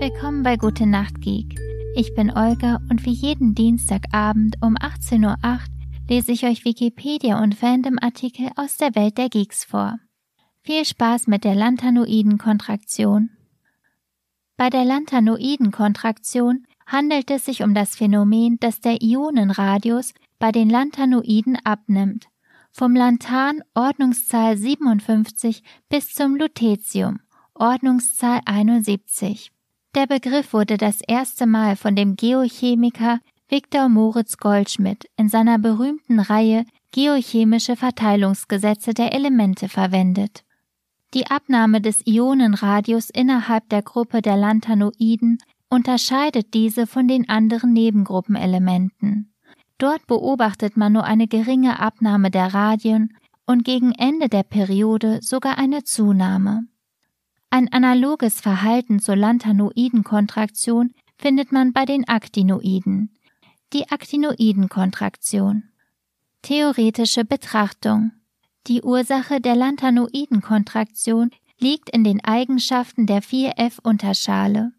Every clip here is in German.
Willkommen bei Gute Nacht Geek. Ich bin Olga und wie jeden Dienstagabend um 18.08 Uhr lese ich euch Wikipedia und Fandom-Artikel aus der Welt der Geeks vor. Viel Spaß mit der Lanthanoiden-Kontraktion. Bei der Lanthanoiden-Kontraktion handelt es sich um das Phänomen, dass der Ionenradius bei den Lanthanoiden abnimmt, vom Lanthan Ordnungszahl 57 bis zum Lutetium Ordnungszahl 71. Der Begriff wurde das erste Mal von dem Geochemiker Viktor Moritz Goldschmidt in seiner berühmten Reihe Geochemische Verteilungsgesetze der Elemente verwendet. Die Abnahme des Ionenradius innerhalb der Gruppe der Lanthanoiden unterscheidet diese von den anderen Nebengruppenelementen. Dort beobachtet man nur eine geringe Abnahme der Radien und gegen Ende der Periode sogar eine Zunahme. Ein analoges Verhalten zur Lanthanoidenkontraktion findet man bei den Actinoiden. Die Actinoidenkontraktion. Theoretische Betrachtung. Die Ursache der Lanthanoidenkontraktion liegt in den Eigenschaften der 4F-Unterschale.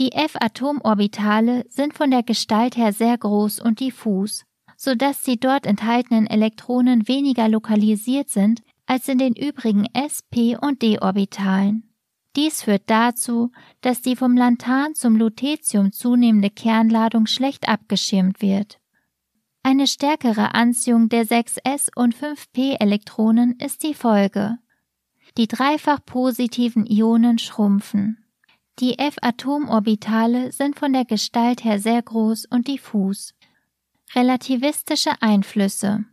Die F-Atomorbitale sind von der Gestalt her sehr groß und diffus, so dass die dort enthaltenen Elektronen weniger lokalisiert sind als in den übrigen s, p und d-Orbitalen. Dies führt dazu, dass die vom Lanthan zum Lutetium zunehmende Kernladung schlecht abgeschirmt wird. Eine stärkere Anziehung der 6s und 5p Elektronen ist die Folge. Die dreifach positiven Ionen schrumpfen. Die F-Atomorbitale sind von der Gestalt her sehr groß und diffus. Relativistische Einflüsse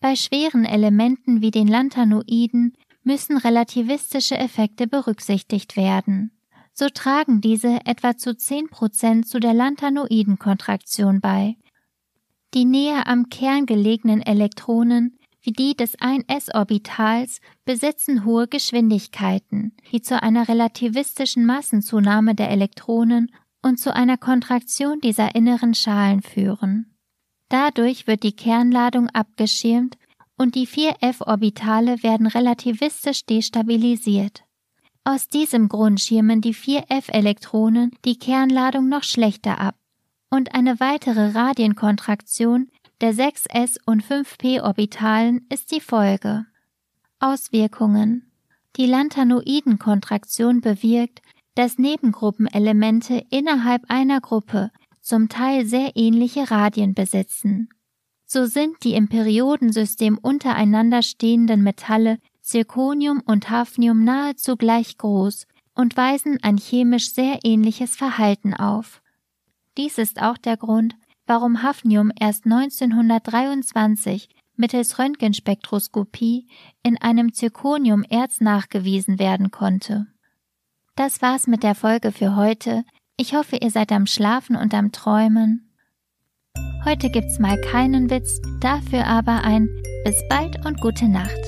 Bei schweren Elementen wie den Lanthanoiden müssen relativistische Effekte berücksichtigt werden. So tragen diese etwa zu 10 Prozent zu der Lanthanoidenkontraktion bei. Die näher am Kern gelegenen Elektronen wie die des 1s-Orbitals besitzen hohe Geschwindigkeiten, die zu einer relativistischen Massenzunahme der Elektronen und zu einer Kontraktion dieser inneren Schalen führen. Dadurch wird die Kernladung abgeschirmt und die 4f-Orbitale werden relativistisch destabilisiert. Aus diesem Grund schirmen die 4f-Elektronen die Kernladung noch schlechter ab und eine weitere Radienkontraktion der 6s und 5p Orbitalen ist die Folge. Auswirkungen Die Lanthanoidenkontraktion bewirkt, dass Nebengruppenelemente innerhalb einer Gruppe zum Teil sehr ähnliche Radien besitzen. So sind die im Periodensystem untereinander stehenden Metalle Zirconium und Hafnium nahezu gleich groß und weisen ein chemisch sehr ähnliches Verhalten auf. Dies ist auch der Grund, warum Hafnium erst 1923 mittels Röntgenspektroskopie in einem Zirconium-Erz nachgewiesen werden konnte. Das war's mit der Folge für heute. Ich hoffe, ihr seid am Schlafen und am Träumen. Heute gibt's mal keinen Witz, dafür aber ein Bis bald und gute Nacht.